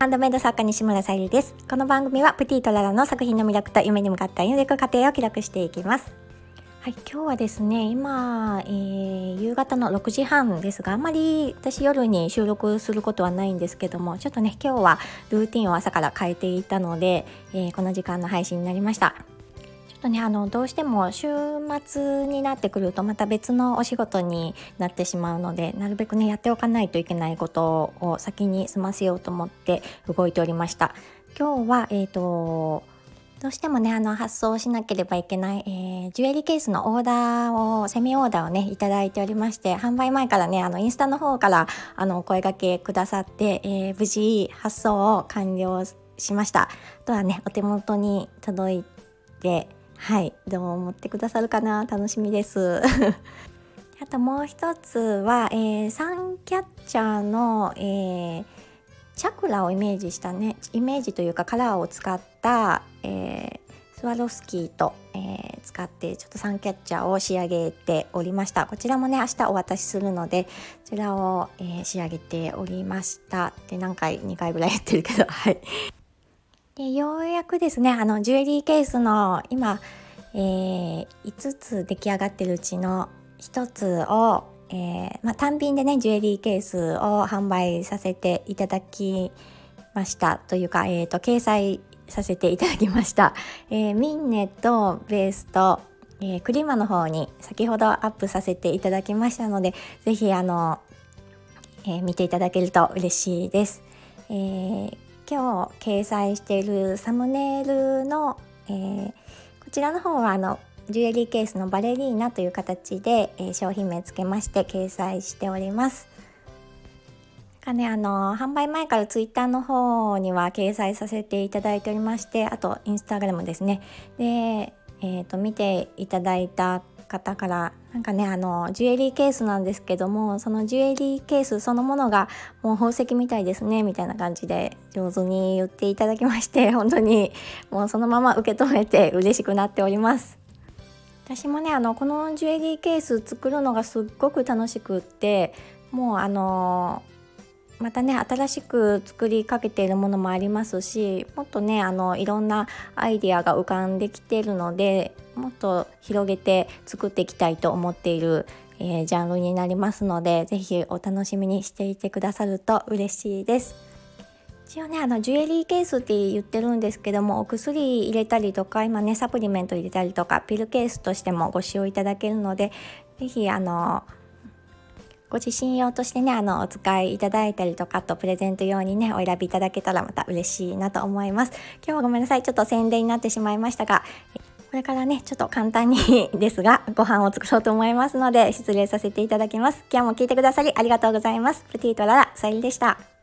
ハンドメイド作家西村さゆりです。この番組はプティとララの作品の魅力と夢に向かった歩んでいく過程を記録していきます。はい、今日はですね、今、えー、夕方の6時半ですが、あんまり私夜に収録することはないんですけども、ちょっとね、今日はルーティンを朝から変えていたので、えー、この時間の配信になりました。とねあのどうしても週末になってくるとまた別のお仕事になってしまうのでなるべくねやっておかないといけないことを先に済ませようと思って動いておりました。今日はえ、ー、とどうしてもねあの発送しなければいけない、えー、ジュエリーケースのオーダーをセミオーダーをねいただいておりまして販売前からねあのインスタの方からあのお声掛けくださって、えー、無事発送を完了しました。あとはねお手元に届いてはい。どう思ってくださるかな？楽しみです。あともう一つは、えー、サンキャッチャーの、えー、チャクラをイメージしたねイメージというかカラーを使った、えー、スワロスキーと、えー、使ってちょっとサンキャッチャーを仕上げておりました。こちらもね明日お渡しするのでこちらを、えー、仕上げておりました。で何回？2回ぐらいやってるけど。はい。でようやくですねあのジュエリーケースの今、えー、5つ出来上がってるうちの1つを、えー、まあ、単品でねジュエリーケースを販売させていただきましたというか、えーと、掲載させていただきました、えー、ミンネとベースと、えー、クリマの方に先ほどアップさせていただきましたので是非あの、え見ていただけると嬉しいです。えー今日掲載しているサムネイルの、えー、こちらの方はあのジュエリーケースのバレリーナという形で、えー、商品名つけまして掲載しております。かね、あの販売前からツイッターの方には掲載させていただいておりましてあとインスタグラムですねで、えーと見ていただいた方からなんかねあのジュエリーケースなんですけどもそのジュエリーケースそのものがもう宝石みたいですねみたいな感じで上手に言っていただきまして 本当にもうそのまま受け止めて嬉しくなっております。私もねあのこのジュエリーケース作るのがすっごく楽しくってもうあのまたね新しく作りかけているものもありますしもっとねあのいろんなアイデアが浮かんできているのでもっと広げて作っていきたいと思っている、えー、ジャンルになりますので是非お楽しみにしていてくださると嬉しいです。一応ねあのジュエリーケースって言ってるんですけどもお薬入れたりとか今ねサプリメント入れたりとかピルケースとしてもご使用いただけるので是非あのご自身用としてねあのお使いいただいたりとかとプレゼント用にねお選びいただけたらまた嬉しいなと思います。今日はごめんなさい。ちょっと宣伝になってしまいましたがこれからねちょっと簡単に ですがご飯を作ろうと思いますので失礼させていただきます。今日も聞いてくださりありがとうございます。プティートララさゆりでした。